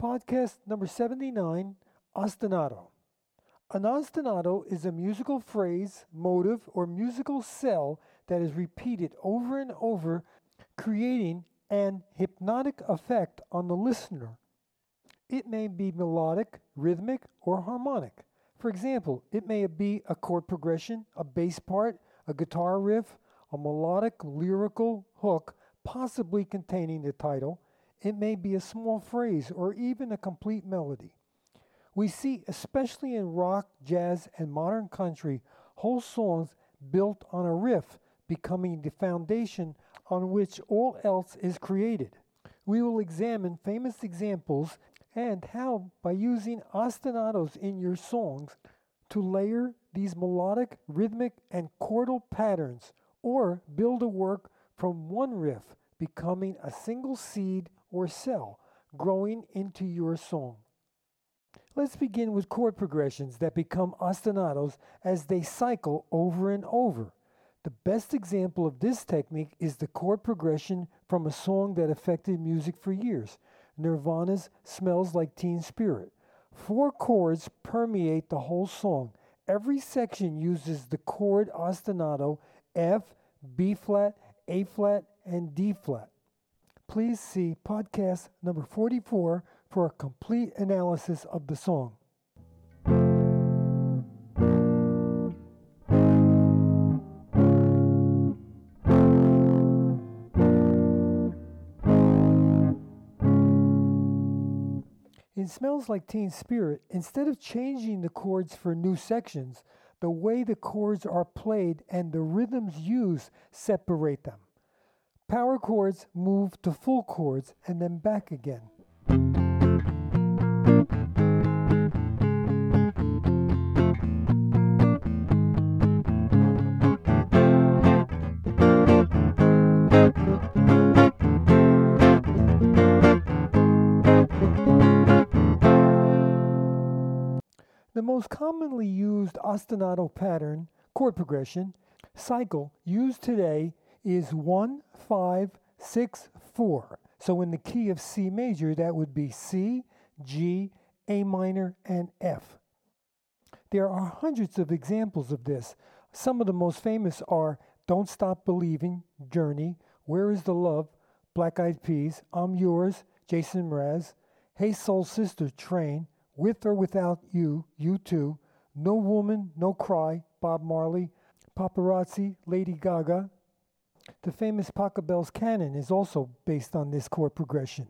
Podcast number 79 Ostinato. An ostinato is a musical phrase, motive, or musical cell that is repeated over and over, creating an hypnotic effect on the listener. It may be melodic, rhythmic, or harmonic. For example, it may be a chord progression, a bass part, a guitar riff, a melodic lyrical hook, possibly containing the title. It may be a small phrase or even a complete melody. We see, especially in rock, jazz, and modern country, whole songs built on a riff becoming the foundation on which all else is created. We will examine famous examples and how, by using ostinatos in your songs, to layer these melodic, rhythmic, and chordal patterns, or build a work from one riff becoming a single seed or cell growing into your song. Let's begin with chord progressions that become ostinatos as they cycle over and over. The best example of this technique is the chord progression from a song that affected music for years Nirvana's Smells Like Teen Spirit. Four chords permeate the whole song. Every section uses the chord ostinato F, B flat, A flat, and D flat. Please see podcast number 44 for a complete analysis of the song. In Smells Like Teen Spirit, instead of changing the chords for new sections, the way the chords are played and the rhythms used separate them. Power chords move to full chords and then back again. The most commonly used ostinato pattern, chord progression, cycle used today is 1 5 6 4. So in the key of C major, that would be C, G, A minor, and F. There are hundreds of examples of this. Some of the most famous are Don't Stop Believing, Journey, Where is the Love, Black Eyed Peas, I'm Yours, Jason Mraz, Hey Soul Sister, Train, With or Without You, U2, No Woman, No Cry, Bob Marley, Paparazzi, Lady Gaga, the famous Pachelbel's canon is also based on this chord progression.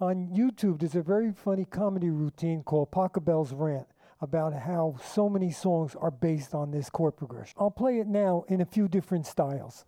On YouTube, there's a very funny comedy routine called Pachelbel's Rant about how so many songs are based on this chord progression. I'll play it now in a few different styles.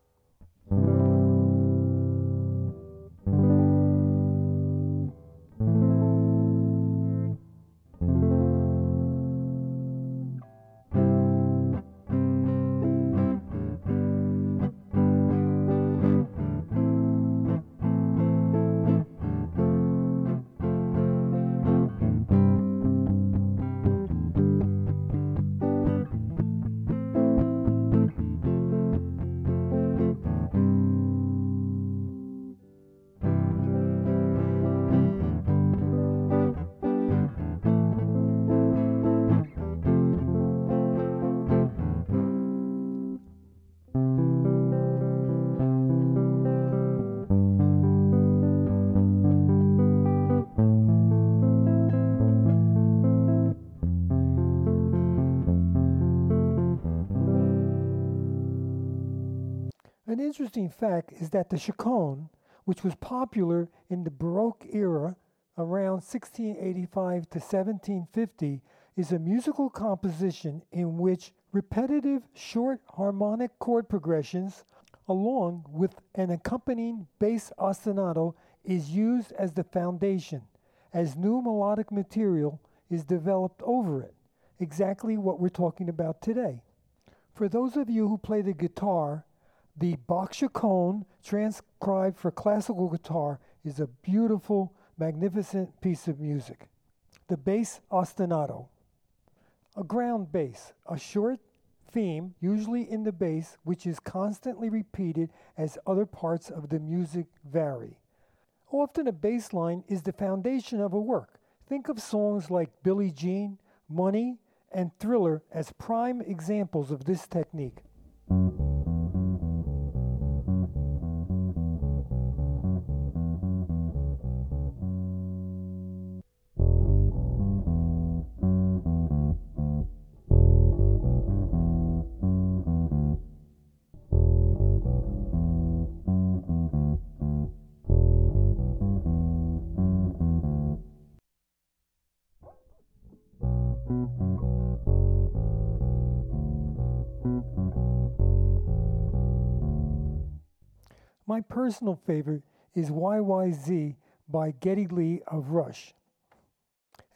Interesting fact is that the chaconne, which was popular in the Baroque era around 1685 to 1750, is a musical composition in which repetitive short harmonic chord progressions, along with an accompanying bass ostinato, is used as the foundation, as new melodic material is developed over it. Exactly what we're talking about today. For those of you who play the guitar, the Bach chaconne, transcribed for classical guitar, is a beautiful, magnificent piece of music. The bass ostinato. A ground bass, a short theme, usually in the bass, which is constantly repeated as other parts of the music vary. Often a bass line is the foundation of a work. Think of songs like Billie Jean, Money, and Thriller as prime examples of this technique. My personal favorite is YYZ by Geddy Lee of Rush.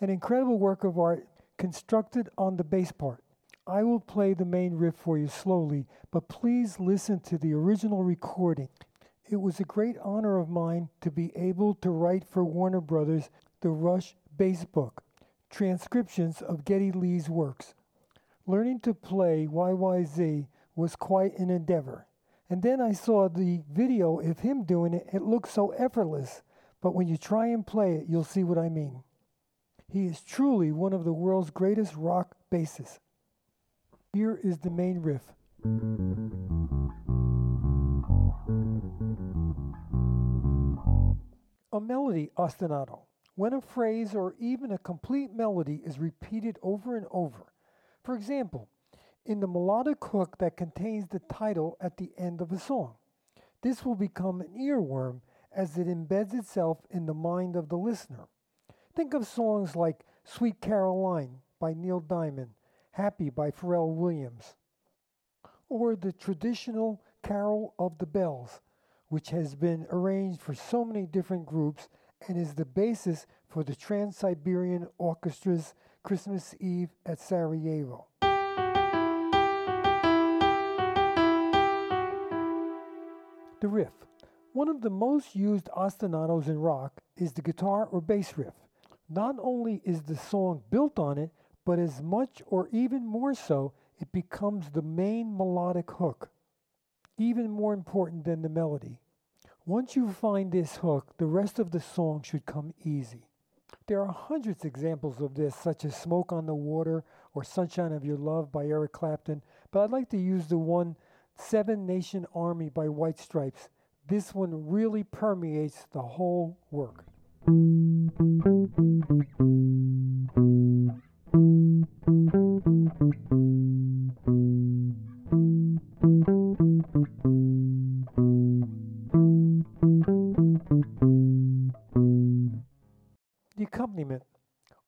An incredible work of art constructed on the bass part. I will play the main riff for you slowly, but please listen to the original recording. It was a great honor of mine to be able to write for Warner Brothers the Rush bass book, transcriptions of Geddy Lee's works. Learning to play YYZ was quite an endeavor. And then I saw the video of him doing it. It looks so effortless. But when you try and play it, you'll see what I mean. He is truly one of the world's greatest rock bassists. Here is the main riff. A melody ostinato. When a phrase or even a complete melody is repeated over and over. For example, in the melodic hook that contains the title at the end of a song. This will become an earworm as it embeds itself in the mind of the listener. Think of songs like Sweet Caroline by Neil Diamond, Happy by Pharrell Williams, or the traditional Carol of the Bells, which has been arranged for so many different groups and is the basis for the Trans Siberian Orchestra's Christmas Eve at Sarajevo. The riff. One of the most used ostinatos in rock is the guitar or bass riff. Not only is the song built on it, but as much or even more so, it becomes the main melodic hook, even more important than the melody. Once you find this hook, the rest of the song should come easy. There are hundreds of examples of this, such as Smoke on the Water or Sunshine of Your Love by Eric Clapton, but I'd like to use the one Seven Nation Army by White Stripes. This one really permeates the whole work. The accompaniment.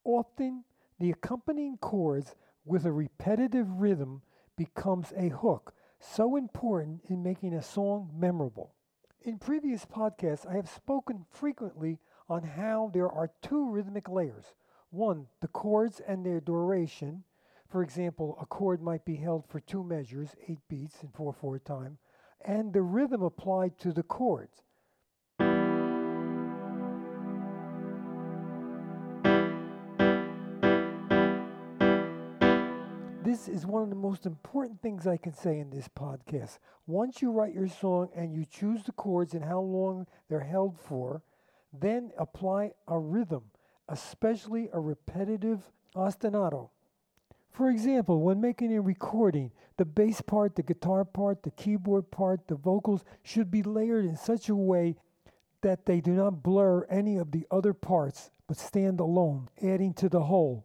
Often, the accompanying chords with a repetitive rhythm becomes a hook so important in making a song memorable. In previous podcasts, I have spoken frequently on how there are two rhythmic layers. One, the chords and their duration. For example, a chord might be held for two measures, eight beats in 4 4 time, and the rhythm applied to the chords. This is one of the most important things I can say in this podcast. Once you write your song and you choose the chords and how long they're held for, then apply a rhythm, especially a repetitive ostinato. For example, when making a recording, the bass part, the guitar part, the keyboard part, the vocals should be layered in such a way that they do not blur any of the other parts but stand alone, adding to the whole.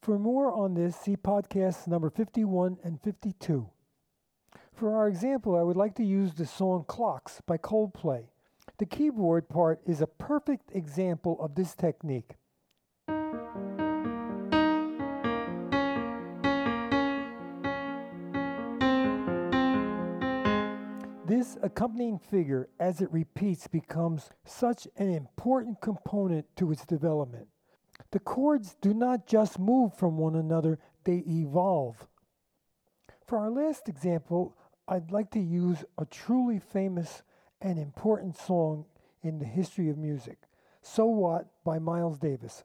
For more on this, see podcasts number 51 and 52. For our example, I would like to use the song Clocks by Coldplay. The keyboard part is a perfect example of this technique. This accompanying figure, as it repeats, becomes such an important component to its development. The chords do not just move from one another, they evolve. For our last example, I'd like to use a truly famous and important song in the history of music, So What by Miles Davis.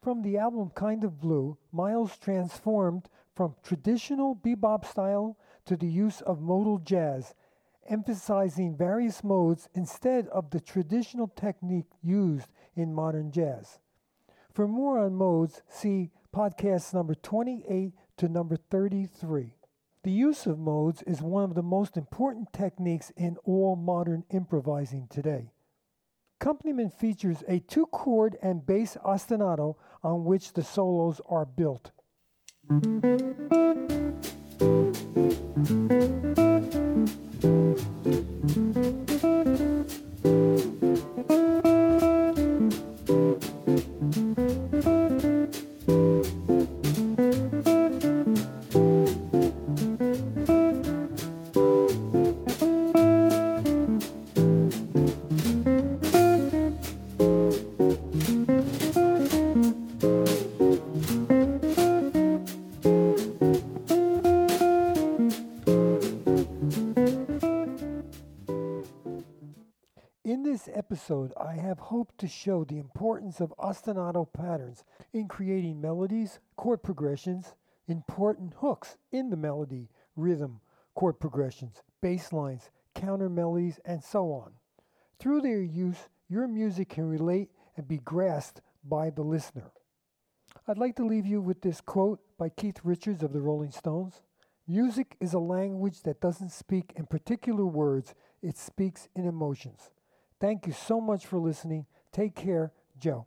From the album Kind of Blue, Miles transformed from traditional bebop style to the use of modal jazz, emphasizing various modes instead of the traditional technique used in modern jazz. For more on modes, see podcasts number 28 to number 33. The use of modes is one of the most important techniques in all modern improvising today. Accompaniment features a two chord and bass ostinato on which the solos are built. Episode, I have hoped to show the importance of ostinato patterns in creating melodies, chord progressions, important hooks in the melody, rhythm, chord progressions, bass lines, counter melodies, and so on. Through their use, your music can relate and be grasped by the listener. I'd like to leave you with this quote by Keith Richards of the Rolling Stones Music is a language that doesn't speak in particular words, it speaks in emotions. Thank you so much for listening. Take care, Joe.